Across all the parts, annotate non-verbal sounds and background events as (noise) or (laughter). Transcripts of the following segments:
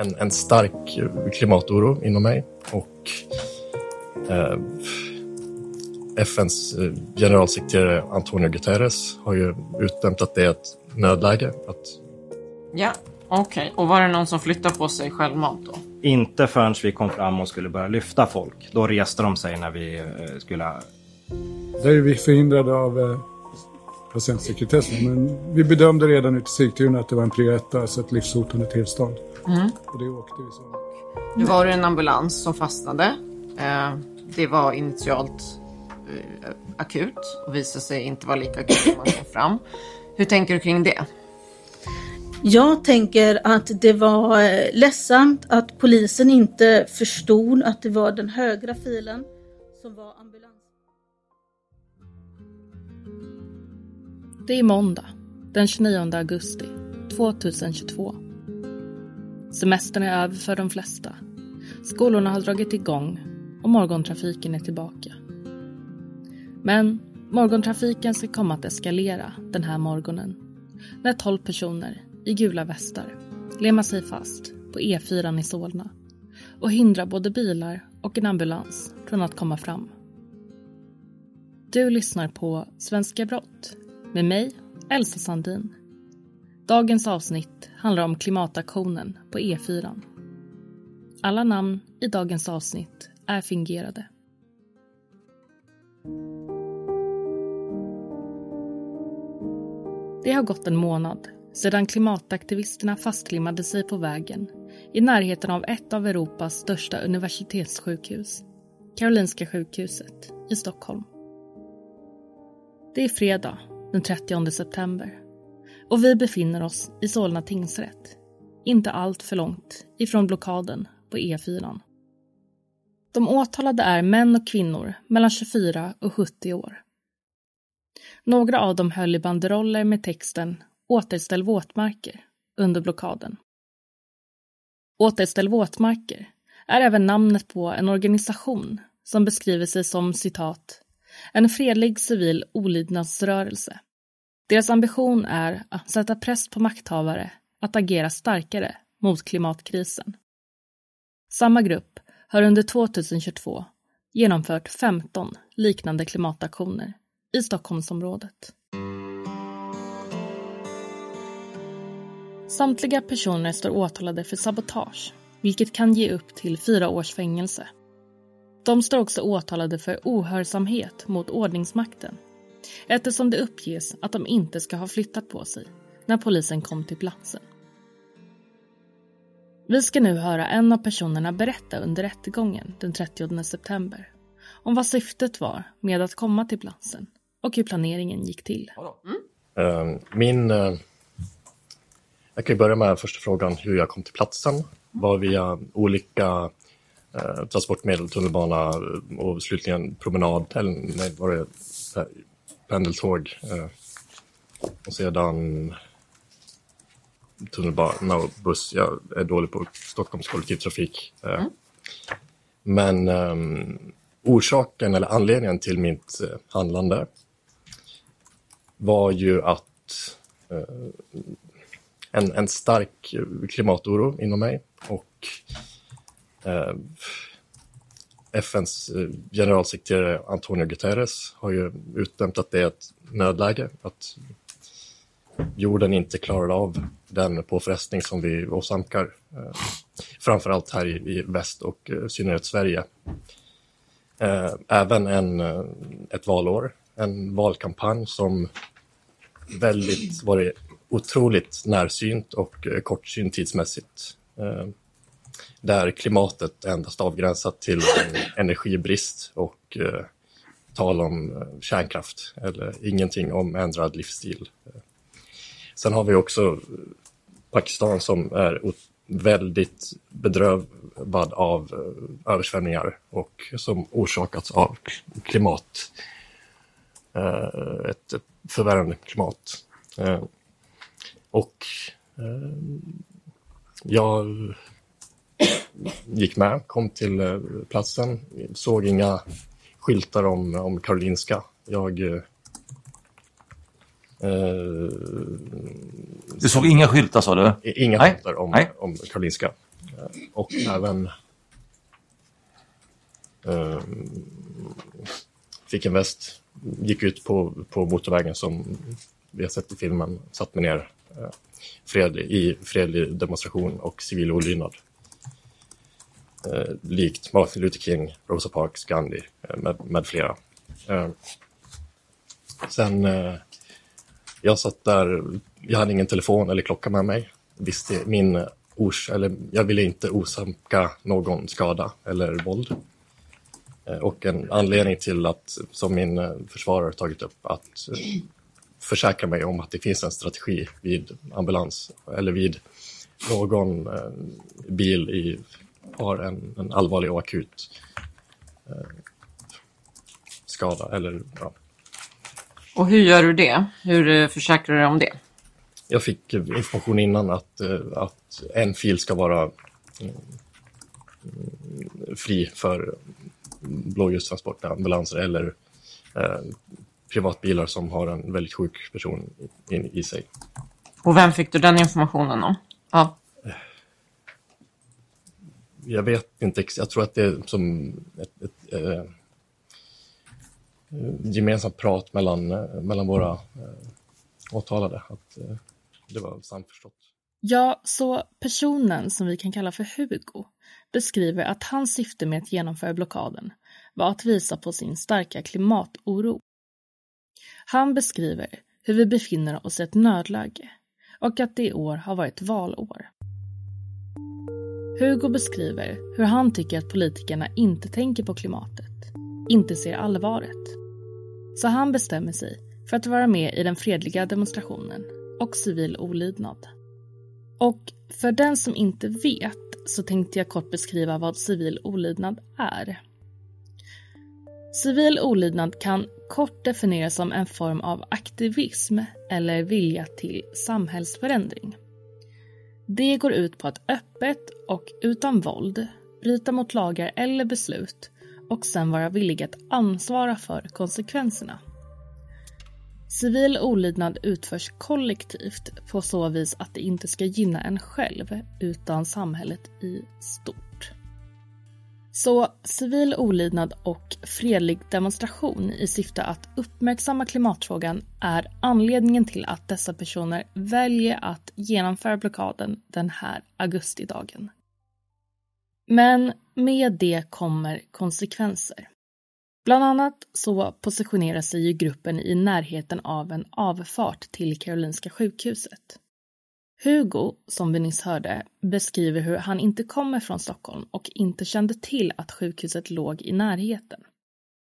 En, en stark klimatoro inom mig och eh, FNs eh, generalsekreterare Antonio Guterres har ju utdömt att det är ett nödläge. Att... Ja, okej. Okay. Och var det någon som flyttade på sig självmant då? Inte förrän vi kom fram och skulle börja lyfta folk. Då reste de sig när vi eh, skulle... Det är vi förhindrade av eh, patientsekretessen. Men vi bedömde redan ute i Sigtuna att det var en prio 1, alltså ett livshotande tillstånd. Mm. Och det åkte vi så. Nu var det en ambulans som fastnade. Eh, det var initialt eh, akut och visade sig inte vara lika akut som man kom fram. Hur tänker du kring det? Jag tänker att det var eh, ledsamt att polisen inte förstod att det var den högra filen som var ambulans. Det är måndag, den 29 augusti 2022. Semestern är över för de flesta. Skolorna har dragit igång och morgontrafiken är tillbaka. Men morgontrafiken ska komma att eskalera den här morgonen när 12 personer i gula västar lemmar sig fast på E4 i Solna och hindrar både bilar och en ambulans från att komma fram. Du lyssnar på Svenska brott med mig, Elsa Sandin. Dagens avsnitt handlar om klimataktionen på E4. Alla namn i dagens avsnitt är fingerade. Det har gått en månad sedan klimataktivisterna fastlimmade sig på vägen i närheten av ett av Europas största universitetssjukhus, Karolinska sjukhuset i Stockholm. Det är fredag den 30 september och vi befinner oss i Solna tingsrätt, inte allt för långt ifrån blockaden på E4. De åtalade är män och kvinnor mellan 24 och 70 år. Några av dem höll i banderoller med texten Återställ våtmarker under blockaden. Återställ våtmarker är även namnet på en organisation som beskriver sig som citat en fredlig civil olydnadsrörelse. Deras ambition är att sätta press på makthavare att agera starkare mot klimatkrisen. Samma grupp har under 2022 genomfört 15 liknande klimataktioner i Stockholmsområdet. Samtliga personer står åtalade för sabotage, vilket kan ge upp till fyra års fängelse. De står också åtalade för ohörsamhet mot ordningsmakten eftersom det uppges att de inte ska ha flyttat på sig när polisen kom till platsen. Vi ska nu höra en av personerna berätta under rättegången den 30 september om vad syftet var med att komma till platsen och hur planeringen gick till. Mm. Min... eh, Jag kan börja med första frågan hur jag kom till platsen. var via olika eh, transportmedel, tunnelbana och slutligen promenad, eller nej, var det pendeltåg. Eh, och sedan tunnelbana och buss. Jag är dålig på Stockholms kollektivtrafik. Eh, Men ehm, orsaken eller anledningen till mitt handlande var ju att eh, en, en stark klimatoro inom mig och eh, FNs eh, generalsekreterare Antonio Guterres har ju utdömt att det är ett nödläge, att jorden inte klarar av den påfrestning som vi åsamkar, eh, framförallt här i, i väst och eh, i synnerhet Sverige. Eh, även en, eh, ett valår, en valkampanj som väldigt varit otroligt närsynt och kortsynt tidsmässigt. Eh, där klimatet endast avgränsat till energibrist och eh, tal om eh, kärnkraft eller ingenting om ändrad livsstil. Sen har vi också eh, Pakistan som är väldigt bedrövad av eh, översvämningar och som orsakats av klimat, eh, ett, ett förvärrande klimat. Eh, och eh, jag gick med, kom till eh, platsen, såg inga skyltar om, om Karolinska. Jag... eh, Eh, Du såg inga skyltar sa du? Inga Nej. skyltar om, Nej. om Karolinska. Eh, Och även eh, fick en väst, gick ut på, på motorvägen som vi har sett i filmen, satt mig ner eh, fredlig, i fredlig demonstration och civil olydnad. Eh, likt Martin Luther King, Rosa Parks, Gandhi eh, med, med flera. Eh, sen eh, jag satt där, jag hade ingen telefon eller klocka med mig. Visste min ors, eller jag ville inte osamka någon skada eller våld. Eh, Och en anledning till att, som min eh, försvarare tagit upp, att eh, försäkra mig om att det finns en strategi vid ambulans eller vid någon eh, bil i, har en, en allvarlig och akut eh, skada eller ja, Och hur gör du det? Hur eh, försäkrar du dig om det? Jag fick eh, information innan att, eh, att en fil ska vara mm, fri för blåljustransport, ambulanser eller eh, privatbilar som har en väldigt sjuk person in, i sig. Och vem fick du den informationen om? Ja. Jag vet inte, jag tror att det är som ett, ett eh, eh gemensamt prat mellan, eh, mellan våra eh, åtalade. Att det var samförstått. Ja, så personen som vi kan kalla för Hugo beskriver att hans syfte med att genomföra blockaden var att visa på sin starka klimatoro. Han beskriver hur vi befinner oss i ett nödläge och att det i år har varit valår. Hugo beskriver hur han tycker att politikerna inte tänker på klimatet, inte ser allvaret. Så han bestämmer sig för att vara med i den fredliga demonstrationen och civil olydnad. Och för den som inte vet så tänkte jag kort beskriva vad civil olydnad är. Civil olydnad kan kort definieras som en form av aktivism eller vilja till samhällsförändring. Det går ut på att öppet och utan våld bryta mot lagar eller beslut och sen vara villig att ansvara för konsekvenserna. Civil olydnad utförs kollektivt på så vis att det inte ska gynna en själv utan samhället i stort. Så civil olydnad och fredlig demonstration i syfte att uppmärksamma klimatfrågan är anledningen till att dessa personer väljer att genomföra blockaden den här augustidagen. Men med det kommer konsekvenser. Bland annat så positionerar sig gruppen i närheten av en avfart till Karolinska sjukhuset. Hugo, som vi nyss hörde, beskriver hur han inte kommer från Stockholm och inte kände till att sjukhuset låg i närheten.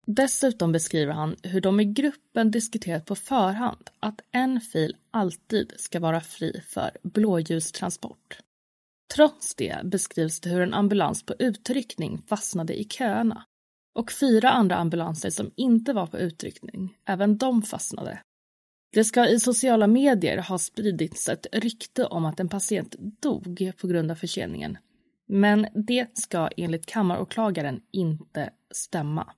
Dessutom beskriver han hur de i gruppen diskuterat på förhand att en fil alltid ska vara fri för blåljustransport. Trots det beskrivs det hur en ambulans på utryckning fastnade i köerna och fyra andra ambulanser som inte var på utryckning, även de fastnade. Det ska i sociala medier ha spridits ett rykte om att en patient dog på grund av förseningen. Men det ska enligt kammaråklagaren inte stämma.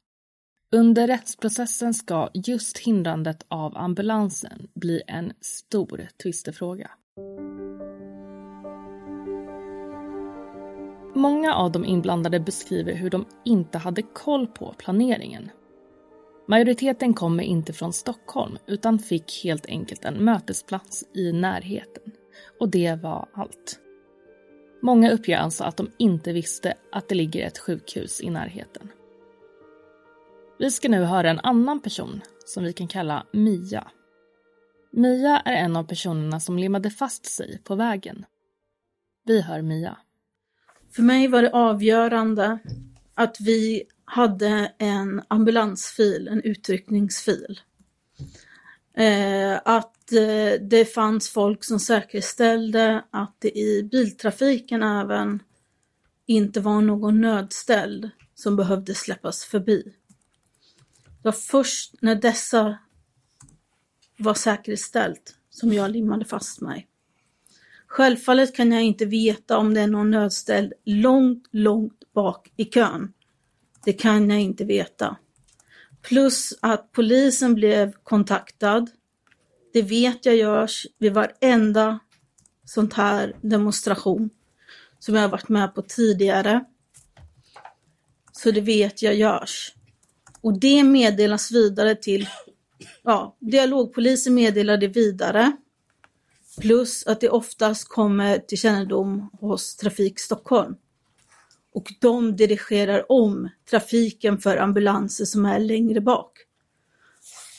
Under rättsprocessen ska just hindrandet av ambulansen bli en stor tvistefråga. Många av de inblandade beskriver hur de inte hade koll på planeringen. Majoriteten kommer inte från Stockholm utan fick helt enkelt en mötesplats i närheten. Och det var allt. Många uppger alltså att de inte visste att det ligger ett sjukhus i närheten. Vi ska nu höra en annan person som vi kan kalla Mia. Mia är en av personerna som limmade fast sig på vägen. Vi hör Mia. För mig var det avgörande att vi hade en ambulansfil, en utryckningsfil. Eh, att eh, det fanns folk som säkerställde att det i biltrafiken även inte var någon nödställd som behövde släppas förbi. Det var först när dessa var säkerställt som jag limmade fast mig. Självfallet kan jag inte veta om det är någon nödställd långt, långt bak i kön. Det kan jag inte veta. Plus att polisen blev kontaktad. Det vet jag görs vid varenda sånt här demonstration som jag har varit med på tidigare. Så det vet jag görs. Och det meddelas vidare till, ja, dialogpolisen meddelar det vidare. Plus att det oftast kommer till kännedom hos Trafik Stockholm. Och de dirigerar om trafiken för ambulanser som är längre bak.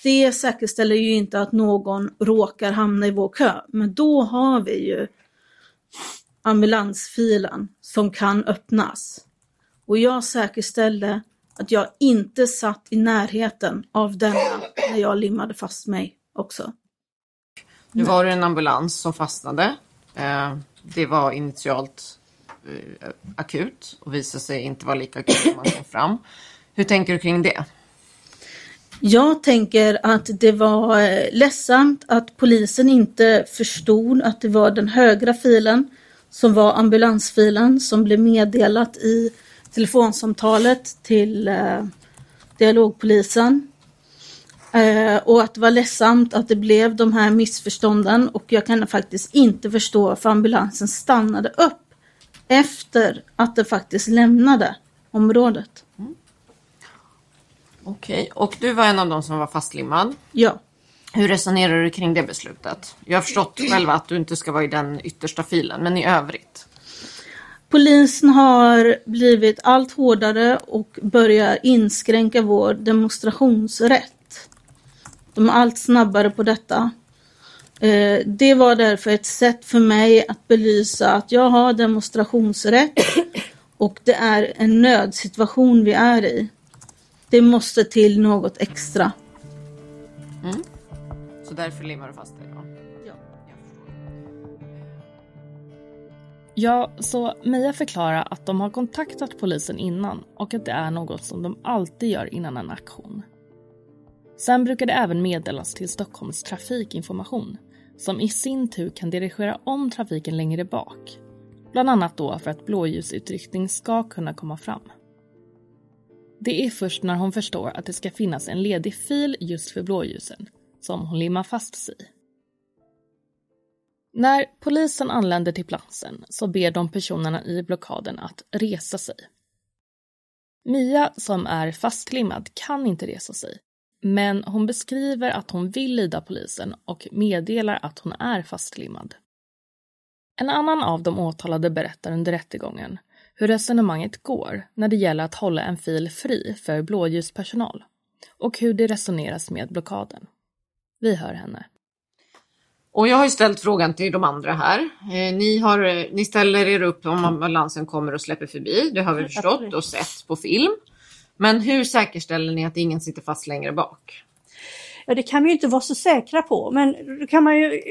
Det säkerställer ju inte att någon råkar hamna i vår kö, men då har vi ju ambulansfilen som kan öppnas. Och jag säkerställde att jag inte satt i närheten av denna när jag limmade fast mig också. Nu var det en ambulans som fastnade. Eh, det var initialt Eh, akut och visar sig inte vara lika akut som man kom fram. Hur tänker du kring det? Jag tänker att det var eh, ledsamt att polisen inte förstod att det var den högra filen som var ambulansfilen som blev meddelat i telefonsamtalet till eh, dialogpolisen. Eh, och att det var ledsamt att det blev de här missförstånden och jag kan faktiskt inte förstå varför ambulansen stannade upp efter att det faktiskt lämnade området. Mm. Okej, okay. och du var en av de som var fastlimmad. Ja. Hur resonerar du kring det beslutet? Jag har förstått (clears throat) själva att du inte ska vara i den yttersta filen, men i övrigt? Polisen har blivit allt hårdare och börjar inskränka vår demonstrationsrätt. De är allt snabbare på detta. Eh, det var därför ett sätt för mig att belysa att jag har demonstrationsrätt (coughs) och det är en nödsituation vi är i. Det måste till något extra. Mm. Så därför limmar du fast dig? Ja. Ja, så Mia förklarar att de har kontaktat polisen innan och att det är något som de alltid gör innan en aktion. Sen brukar det även meddelas till Stockholms trafikinformation som i sin tur kan dirigera om trafiken längre bak. Bland annat då för att blåljusutryckning ska kunna komma fram. Det är först när hon förstår att det ska finnas en ledig fil just för blåljusen som hon limmar fast sig När polisen anländer till platsen så ber de personerna i blockaden att resa sig. Mia, som är fastlimmad, kan inte resa sig men hon beskriver att hon vill lyda polisen och meddelar att hon är fastlimmad. En annan av de åtalade berättar under rättegången hur resonemanget går när det gäller att hålla en fil fri för blåljuspersonal och hur det resoneras med blockaden. Vi hör henne. Och jag har ju ställt frågan till de andra här. Eh, ni, har, eh, ni ställer er upp om ambulansen kommer och släpper förbi. Det har vi förstått och sett på film. Men hur säkerställer ni att ingen sitter fast längre bak? Ja, det kan vi inte vara så säkra på, men det kan man ju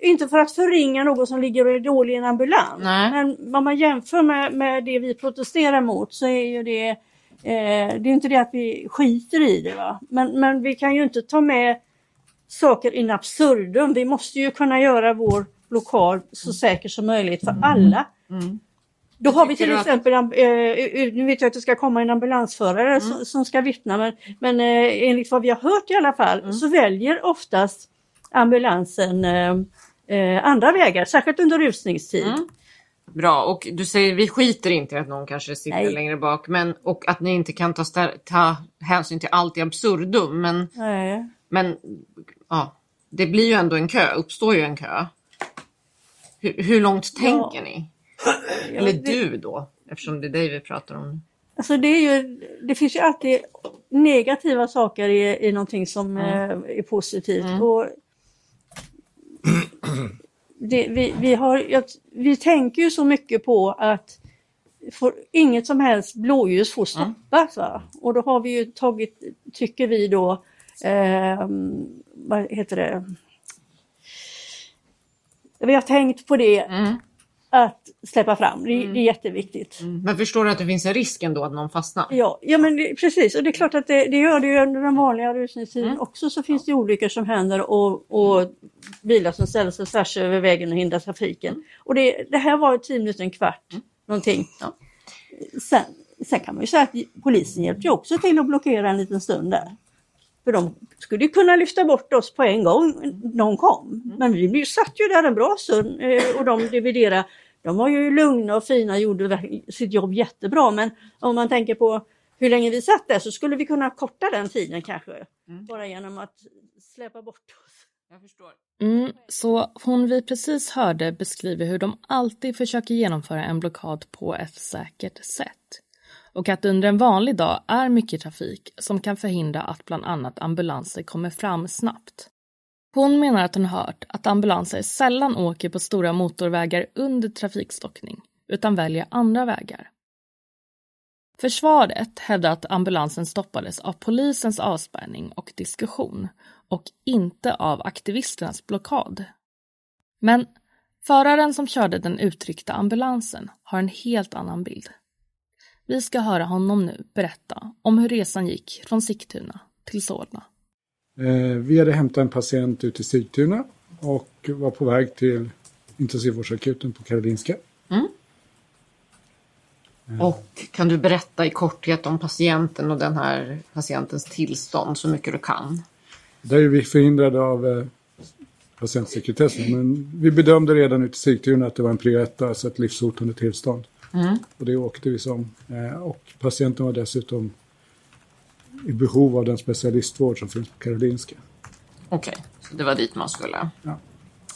inte för att förringa någon som ligger och är dålig i en ambulans. Nej. Men om man jämför med, med det vi protesterar mot så är ju det, eh, det är inte det att vi skiter i det. Va? Men, men vi kan ju inte ta med saker in absurdum. Vi måste ju kunna göra vår lokal så säker som möjligt för alla. Mm. Då har vi till du att- exempel, eh, nu vet jag att det ska komma en ambulansförare Mm. som, som ska vittna men, men eh, enligt vad vi har hört i alla fall Mm. så väljer oftast ambulansen eh, eh, andra vägar, särskilt under rusningstid. Mm. Bra, och du säger vi skiter inte i att någon kanske sitter Nej. längre bak men, och att ni inte kan ta, ta hänsyn till allt i absurdum. Men, Nej. men ja, det blir ju ändå en kö, uppstår ju en kö. Hur, hur långt tänker ni? Eller du då, eftersom det är dig vi pratar om. Alltså det, är ju, det finns ju alltid negativa saker i, i någonting som Mm. är positivt. Och det, vi, vi, har, vi tänker ju så mycket på att får, inget som helst blåljus får stoppas. Va? Och då har vi ju tagit, tycker vi då, eh, vad heter det? Vi har tänkt på det att släppa fram. Det, det är jätteviktigt. Men förstår du att det finns en risk ändå att någon fastnar? Ja, ja men det, precis och det är klart att det, det gör det ju under den vanliga rusningstiden också så finns det olyckor som händer och, och bilar som ställer sig tvärs över vägen och hindrar trafiken. Och det, här var tio minuter, en kvart någonting. Sen, sen kan man ju säga att polisen hjälpte också till att blockera en liten stund där. För de skulle ju kunna lyfta bort oss på en gång någon kom. Men vi vi satt ju där en bra stund eh, och de dividerade. De var ju lugna och fina och gjorde sitt jobb jättebra. Men om man tänker på hur länge vi satt där så skulle vi kunna korta den tiden kanske. Bara genom att släpa bort oss. Jag förstår. Mm, så hon vi precis hörde beskriver hur de alltid försöker genomföra en blockad på ett säkert sätt. Och att under en vanlig dag är mycket trafik som kan förhindra att bland annat ambulanser kommer fram snabbt. Hon menar att hon hört att ambulanser sällan åker på stora motorvägar under trafikstockning utan väljer andra vägar. Försvaret hävdar att ambulansen stoppades av polisens avspärrning och diskussion och inte av aktivisternas blockad. Men föraren som körde den uttryckta ambulansen har en helt annan bild. Vi ska höra honom nu berätta om hur resan gick från Sigtuna till Solna. Eh, vi hade hämtat en patient ute i Sigtuna och var på väg till intensivvårdsakuten på Karolinska. Och kan du berätta i korthet om patienten och den här patientens tillstånd så mycket du kan? Där är vi förhindrade av eh, patientsekretessen men vi bedömde redan ute i Sigtuna att det var en prio 1, alltså ett livshotande tillstånd. Mm. Och det åkte vi som. Eh, och patienten var dessutom i behov av den specialistvård som finns på Karolinska. Okej, så det var dit man skulle. Ja.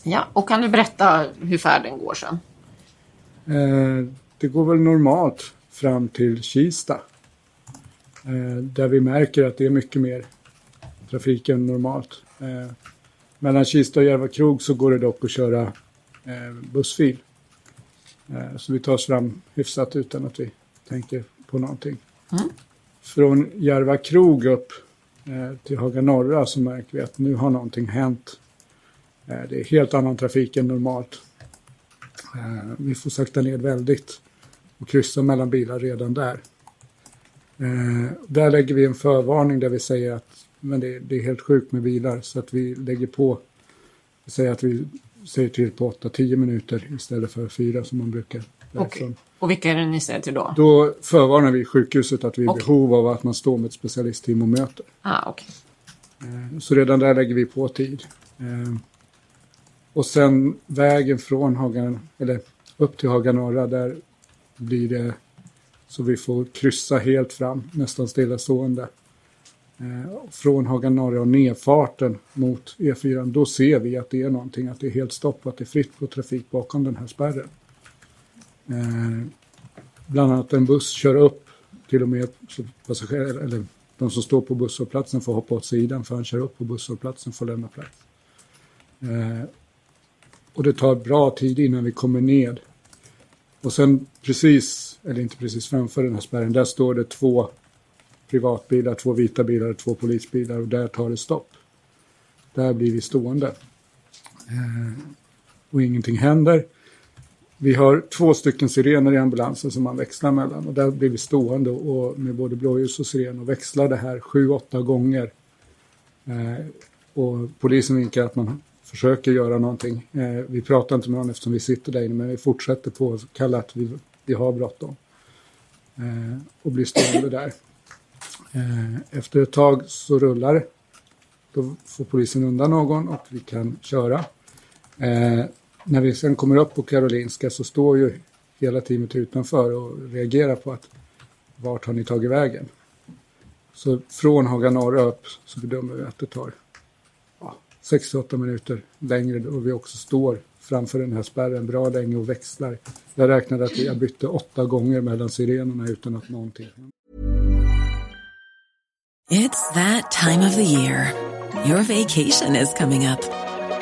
Ja, och kan du berätta hur färden går sen? Eh, det går väl normalt fram till Kista. Eh, där vi märker att det är mycket mer trafik än normalt. Eh, mellan Kista och Järva krog så går det dock att köra eh, bussfil. Eh, så vi tar oss fram hyfsat utan att vi tänker på någonting. Mm. Från Järva krog upp eh, till Haga norra så märker vi att nu har någonting hänt. Eh, det är helt annan trafik än normalt. Eh, vi får sakta ner väldigt och kryssa mellan bilar redan där. Där lägger vi en förvarning där vi säger att men det, det är helt sjukt med bilar så att vi lägger på, vi säger att vi säger till på 8-10 minuter istället för 4 som man brukar. Okej. Och vilka är det ni säger till då? Då förvarnar vi sjukhuset att vi är i Okej. behov av att man står med ett specialistteam och möter. Ah, okej. Eh, Så redan där lägger vi på tid. Eh, Och sen vägen från Haga, eller upp till Haga norra, där blir det så vi får kryssa helt fram, nästan stillastående. Eh, och Från Haga norra och nedfarten mot E4, då ser vi att det är någonting, att det är helt stopp, att det är fritt på trafik bakom den här spärren. Eh, bland annat en buss kör upp till och med passagerare, eller de som står på busshållplatsen får hoppa åt sidan för han kör upp på busshållplatsen får lämna plats. Eh, och det tar bra tid innan vi kommer ned. Och sen precis, eller inte precis framför den här spärren, där står det två privatbilar, två vita bilar och två polisbilar och där tar det stopp. Där blir vi stående. Eh, och ingenting händer. Vi har två stycken sirener i ambulansen som man växlar mellan och där blir vi stående och med både blåljus och siren och växlar det här sju, åtta gånger. Eh, och polisen vinkar att man försöker göra någonting. Eh, vi pratar inte med någon eftersom vi sitter där inne men vi fortsätter på att kalla att vi, vi har bråttom. Eh, och blir stående där. Eh, efter ett tag så rullar det. Då får polisen undan någon och vi kan köra. Eh, när vi sen kommer upp på Karolinska så står ju hela teamet utanför och reagerar på att vart har ni tagit vägen? Så från Haga norra upp så bedömer vi att det tar ja, 6-8 minuter längre och vi också står framför den här spärren bra länge och växlar. Jag räknade att jag bytte åtta gånger mellan sirenerna utan att någonting hände. It's that time of the year. Your vacation is coming up.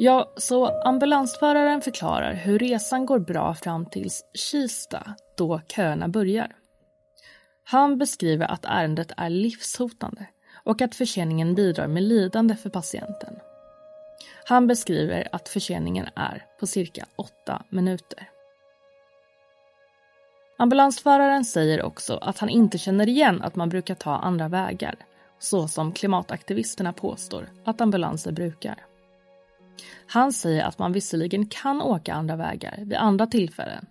Ja, så ambulansföraren förklarar hur resan går bra fram tills Kista, då köerna börjar. Han beskriver att ärendet är livshotande och att förseningen bidrar med lidande för patienten. Han beskriver att förseningen är på cirka åtta minuter. Ambulansföraren säger också att han inte känner igen att man brukar ta andra vägar, så som klimataktivisterna påstår att ambulanser brukar. Han säger att man visserligen kan åka andra vägar vid andra tillfällen,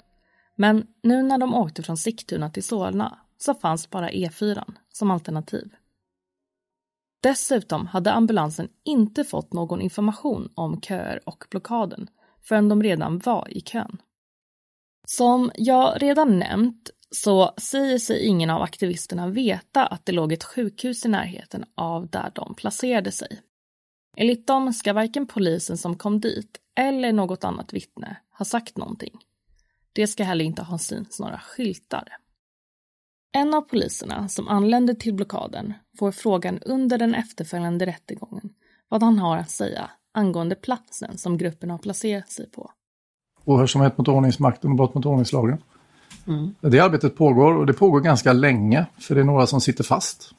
men nu när de åkte från Sigtuna till Solna så fanns bara E4 som alternativ. Dessutom hade ambulansen inte fått någon information om köer och blockaden förrän de redan var i kön. Som jag redan nämnt så säger sig ingen av aktivisterna veta att det låg ett sjukhus i närheten av där de placerade sig. Enligt dem ska varken polisen som kom dit eller något annat vittne ha sagt någonting. Det ska heller inte ha synts några skyltar. En av poliserna som anlände till blockaden får frågan under den efterföljande rättegången vad han har att säga angående platsen som gruppen har placerat sig på. Ohörsamhet mot ordningsmakten och brott mot ordningslagen. Mm. Det arbetet pågår och det pågår ganska länge för det är några som sitter fast.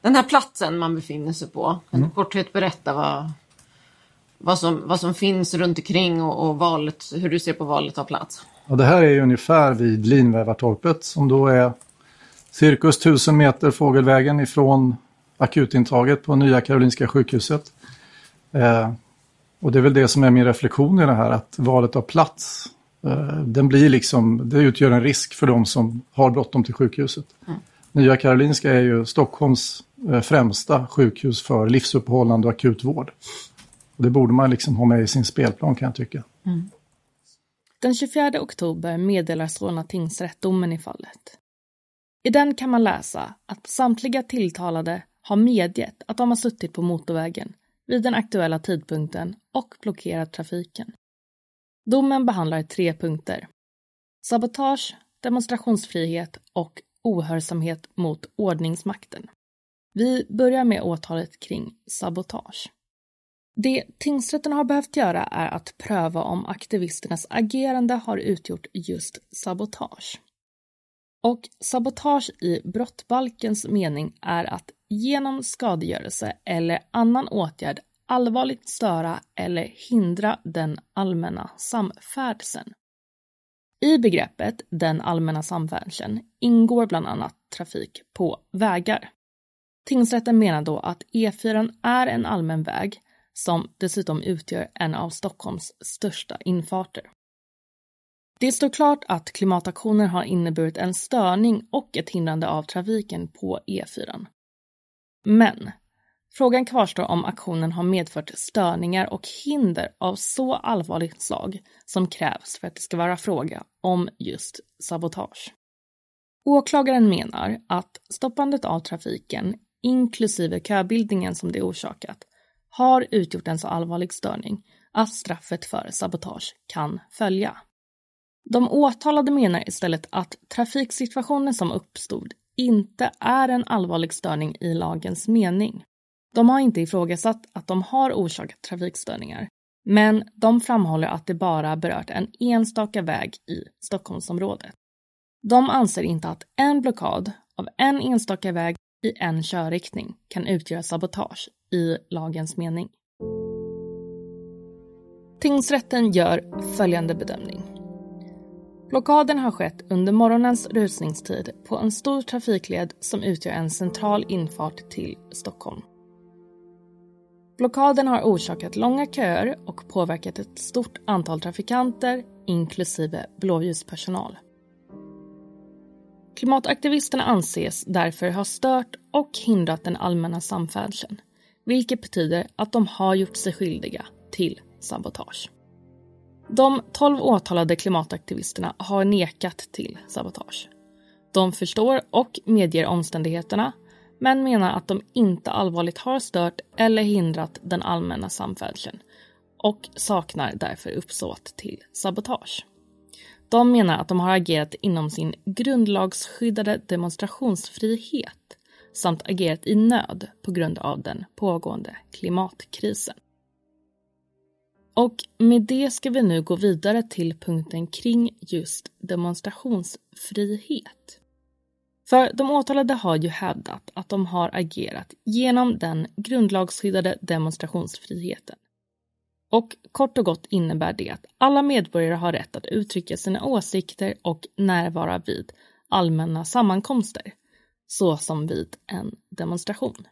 Den här platsen man befinner sig på, kan Mm. korthet berätta vad, vad, som, vad som finns runt omkring och, och valet, hur du ser på valet av plats? Och det här är ungefär vid Linvävartorpet som då är cirkus 1000 meter fågelvägen ifrån akutintaget på Nya Karolinska sjukhuset. Eh, och det är väl det som är min reflektion i det här, att valet av plats, eh, den blir liksom, det utgör en risk för de som har bråttom till sjukhuset. Mm. Nya Karolinska är ju Stockholms Eh, främsta sjukhus för livsuppehållande och akutvård. Och det borde man liksom ha med i sin spelplan kan jag tycka. Mm. Den 24 oktober meddelar Solna tingsrätt domen i fallet. I den kan man läsa att samtliga tilltalade har medgett att de har suttit på motorvägen vid den aktuella tidpunkten och blockerat trafiken. Domen behandlar tre punkter. Sabotage, demonstrationsfrihet och ohörsamhet mot ordningsmakten. Vi börjar med åtalet kring sabotage. Det tingsrätten har behövt göra är att pröva om aktivisternas agerande har utgjort just sabotage. Och sabotage i brottbalkens mening är att genom skadegörelse eller annan åtgärd allvarligt störa eller hindra den allmänna samfärdseln. I begreppet den allmänna samfärdseln ingår bland annat trafik på vägar. Tingsrätten menar då att E4 är en allmän väg som dessutom utgör en av Stockholms största infarter. Det står klart att klimataktioner har inneburit en störning och ett hindrande av trafiken på E4. Men frågan kvarstår om aktionen har medfört störningar och hinder av så allvarligt slag som krävs för att det ska vara fråga om just sabotage. Åklagaren menar att stoppandet av trafiken, inklusive köbildningen som det orsakat, har utgjort en så allvarlig störning att straffet för sabotage kan följa. De åtalade menar istället att trafiksituationen som uppstod inte är en allvarlig störning i lagens mening. De har inte ifrågasatt att de har orsakat trafikstörningar, men de framhåller att det bara berört en enstaka väg i Stockholmsområdet. De anser inte att en blockad av en enstaka väg i en körriktning kan utgöra sabotage i lagens mening. Tingsrätten gör följande bedömning. Blockaden har skett under morgonens rusningstid på en stor trafikled som utgör en central infart till Stockholm. Blockaden har orsakat långa köer och påverkat ett stort antal trafikanter, inklusive blåljuspersonal. Klimataktivisterna anses därför ha stört och hindrat den allmänna samfärdseln, vilket betyder att de har gjort sig skyldiga till sabotage. De tolv åtalade klimataktivisterna har nekat till sabotage. De förstår och medger omständigheterna men menar att de inte allvarligt har stört eller hindrat den allmänna samfärdseln och saknar därför uppsåt till sabotage. De menar att de har agerat inom sin grundlagsskyddade demonstrationsfrihet samt agerat i nöd på grund av den pågående klimatkrisen. Och med det ska vi nu gå vidare till punkten kring just demonstrationsfrihet. För de åtalade har ju hävdat att de har agerat genom den grundlagsskyddade demonstrationsfriheten. Och kort och gott innebär det att alla medborgare har rätt att uttrycka sina åsikter och närvara vid allmänna sammankomster, såsom vid en demonstration.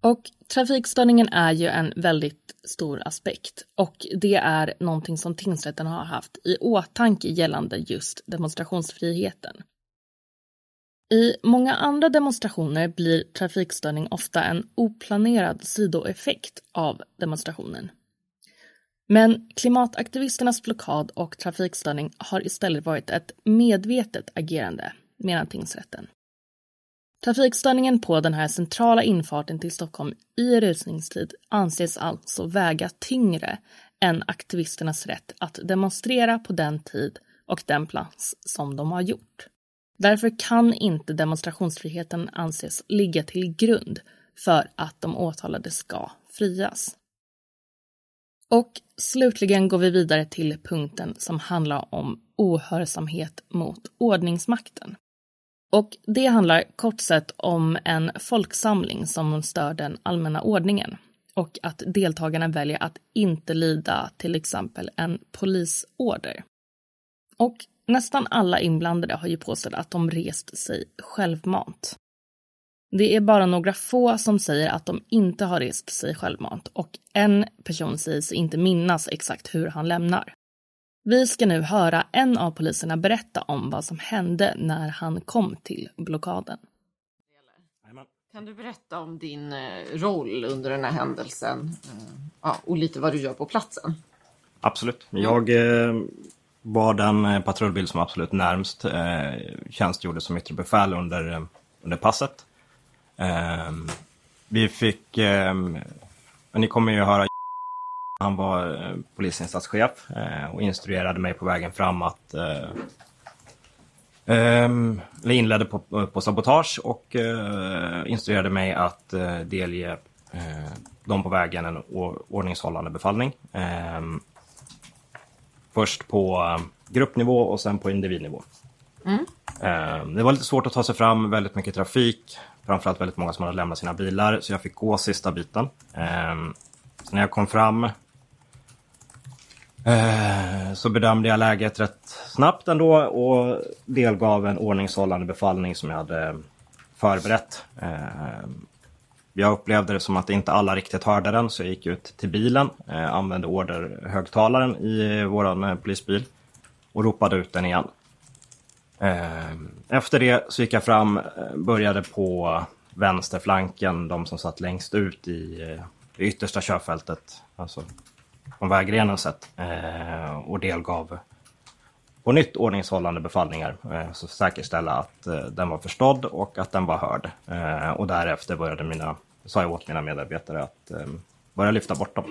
Och trafikstörningen är ju en väldigt stor aspekt och det är någonting som tingsrätten har haft i åtanke gällande just demonstrationsfriheten. I många andra demonstrationer blir trafikstörning ofta en oplanerad sidoeffekt av demonstrationen. Men klimataktivisternas blockad och trafikstörning har istället varit ett medvetet agerande, menar tingsrätten. Trafikstörningen på den här centrala infarten till Stockholm i rusningstid anses alltså väga tyngre än aktivisternas rätt att demonstrera på den tid och den plats som de har gjort. Därför kan inte demonstrationsfriheten anses ligga till grund för att de åtalade ska frias. Och slutligen går vi vidare till punkten som handlar om ohörsamhet mot ordningsmakten. Och det handlar kort sett om en folksamling som stör den allmänna ordningen och att deltagarna väljer att inte lyda till exempel en polisorder. Och nästan alla inblandade har ju påstått att de rest sig självmant. Det är bara några få som säger att de inte har rest sig självmant och en person säger sig inte minnas exakt hur han lämnar. Vi ska nu höra en av poliserna berätta om vad som hände när han kom till blockaden. Kan du berätta om din eh, roll under den här händelsen eh, ja, och lite vad du gör på platsen? absolut. Jag eh, var den eh, patrullbil som absolut närmst eh, tjänstgjorde som yttre befäl under, eh, under passet. Eh, vi fick, eh, ni kommer ju höra han var eh, polisinsatschef eh, och instruerade mig på vägen fram att eh, Um, eller inledde på, eh, på sabotage och uh, instruerade mig att uh, delge uh, dem på vägen en ordningshållande befallning. Um, först på gruppnivå och sen på individnivå. Mm. Um, det var lite svårt att ta sig fram, väldigt mycket trafik, framförallt väldigt många som hade lämnat sina bilar, så jag fick gå sista biten. så när jag kom fram Eh, så bedömde jag läget rätt snabbt ändå och delgav en ordningshållande befallning som jag hade förberett. Jag upplevde det som att inte alla riktigt hörde den så jag gick ut till bilen, eh, använde orderhögtalaren i vår eh, polisbil och ropade ut den igen. Eh, efter det så gick jag fram, eh, började på vänsterflanken, de som satt längst ut i det yttersta körfältet, alltså från vägrenen sett eh, och delgav på nytt ordningshållande befallningar. Eh, så säkerställa att eh, den var förstådd och att den var hörd. Eh, och därefter började mina, sa jag åt mina medarbetare att börja lyfta bort dem.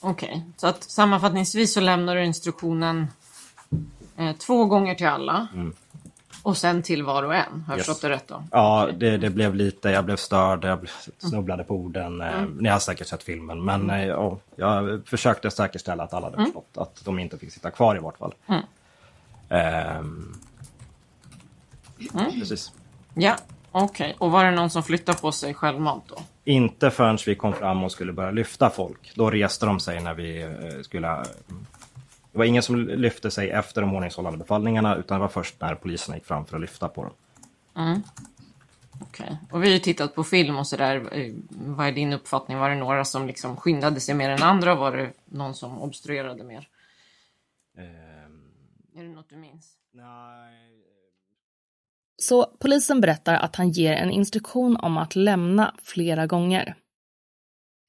Okej, okay. så att sammanfattningsvis så lämnar du instruktionen två gånger till alla. Mm. Och sen till var och en, har jag yes. förstått det rätt då? Ja, det, det, blev lite, jag blev störd, jag snubblade på orden. Eh, mm. Ni har säkert sett filmen, men mm. ja, jag försökte säkerställa att alla hade mm. förstått att de inte fick sitta kvar i vart fall. Mm. Ehm. Mm. Precis. Ja, okej. Okay. Och var det någon som flyttade på sig självmant då? Inte förrän vi kom fram och skulle börja lyfta folk. Då reste de sig när vi eh, skulle det var ingen som lyfte sig efter de ordningshållande befallningarna utan det var först när poliserna gick fram för att lyfta på dem. Mm. Okej, okay. och vi har ju tittat på film och sådär. Eh, vad är din uppfattning? Var det några som liksom skyndade sig mer än andra? Var det någon som obstruerade mer? Um... Är det något du minns? Nej. Så polisen berättar att han ger en instruktion om att lämna flera gånger.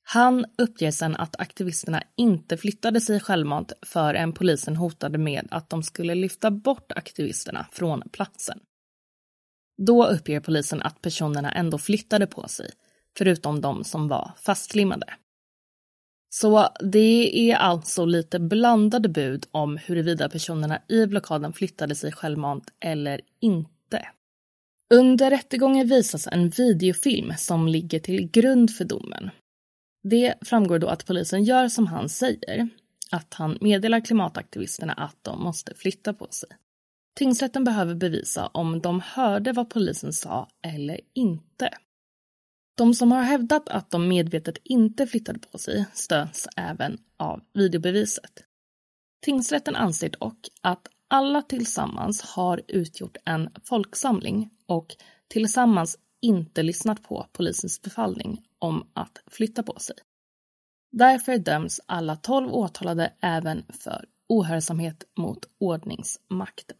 Han uppger sen att aktivisterna inte flyttade sig självmant förrän polisen hotade med att de skulle lyfta bort aktivisterna från platsen. Då uppger polisen att personerna ändå flyttade på sig, förutom de som var fastlimmade. Så det är alltså lite blandade bud om huruvida personerna i blockaden flyttade sig självmant eller inte. Under rättegången visas en videofilm som ligger till grund för domen det framgår då att polisen gör som han säger, att han meddelar klimataktivisterna att de måste flytta på sig. Tingsrätten behöver bevisa om de hörde vad polisen sa eller inte. De som har hävdat att de medvetet inte flyttade på sig stöds även av videobeviset. Tingsrätten anser dock att alla tillsammans har utgjort en folksamling och tillsammans inte lyssnat på polisens befallning om att flytta på sig. Därför döms alla tolv åtalade även för ohörsamhet mot ordningsmakten.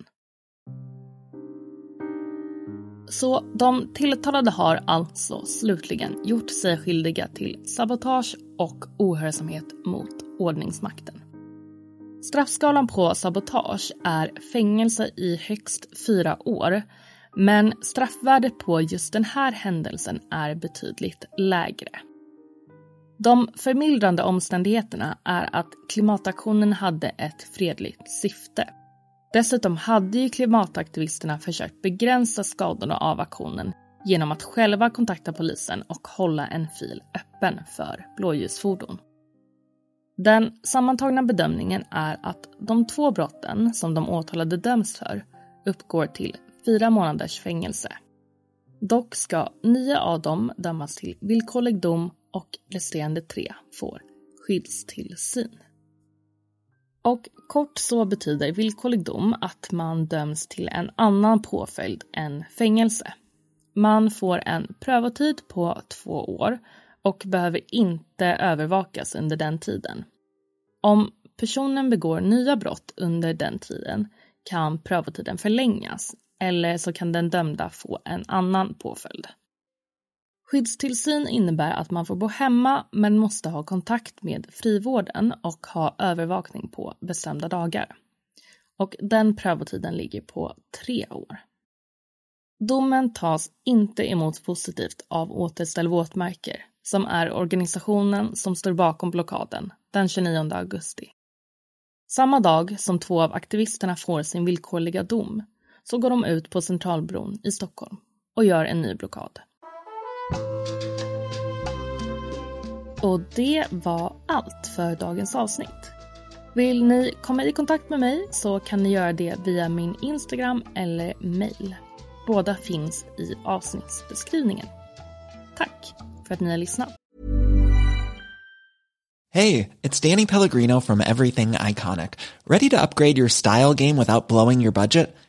Så de tilltalade har alltså slutligen gjort sig skyldiga till sabotage och ohörsamhet mot ordningsmakten. Straffskalan på sabotage är fängelse i högst fyra år men straffvärdet på just den här händelsen är betydligt lägre. De förmildrande omständigheterna är att klimataktionen hade ett fredligt syfte. Dessutom hade ju klimataktivisterna försökt begränsa skadorna av aktionen genom att själva kontakta polisen och hålla en fil öppen för blåljusfordon. Den sammantagna bedömningen är att de två brotten som de åtalade döms för uppgår till fyra månaders fängelse. Dock ska nio av dem dömas till villkorlig dom och resterande tre får skyddstillsyn. Och kort så betyder villkorlig dom att man döms till en annan påföljd än fängelse. Man får en prövotid på två år och behöver inte övervakas under den tiden. Om personen begår nya brott under den tiden kan prövotiden förlängas eller så kan den dömda få en annan påföljd. Skyddstillsyn innebär att man får bo hemma men måste ha kontakt med frivården och ha övervakning på bestämda dagar. Och den prövotiden ligger på tre år. Domen tas inte emot positivt av Återställ våtmarker som är organisationen som står bakom blockaden den 29 augusti. Samma dag som två av aktivisterna får sin villkorliga dom så går de ut på Centralbron i Stockholm och gör en ny blockad. Och det var allt för dagens avsnitt. Vill ni komma i kontakt med mig så kan ni göra det via min Instagram eller mail. Båda finns i avsnittsbeskrivningen. Tack för att ni har lyssnat. Hej, det är Danny Pellegrino from Everything Iconic. Ready to upgrade your style game without blowing your budget?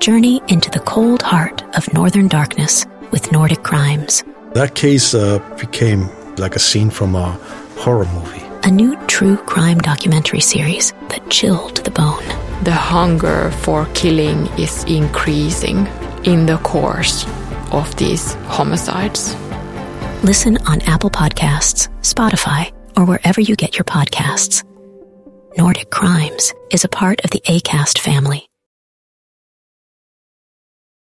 Journey into the cold heart of northern darkness with Nordic crimes. That case uh, became like a scene from a horror movie. A new true crime documentary series that chilled to the bone. The hunger for killing is increasing in the course of these homicides. Listen on Apple Podcasts, Spotify, or wherever you get your podcasts. Nordic Crimes is a part of the ACAST family.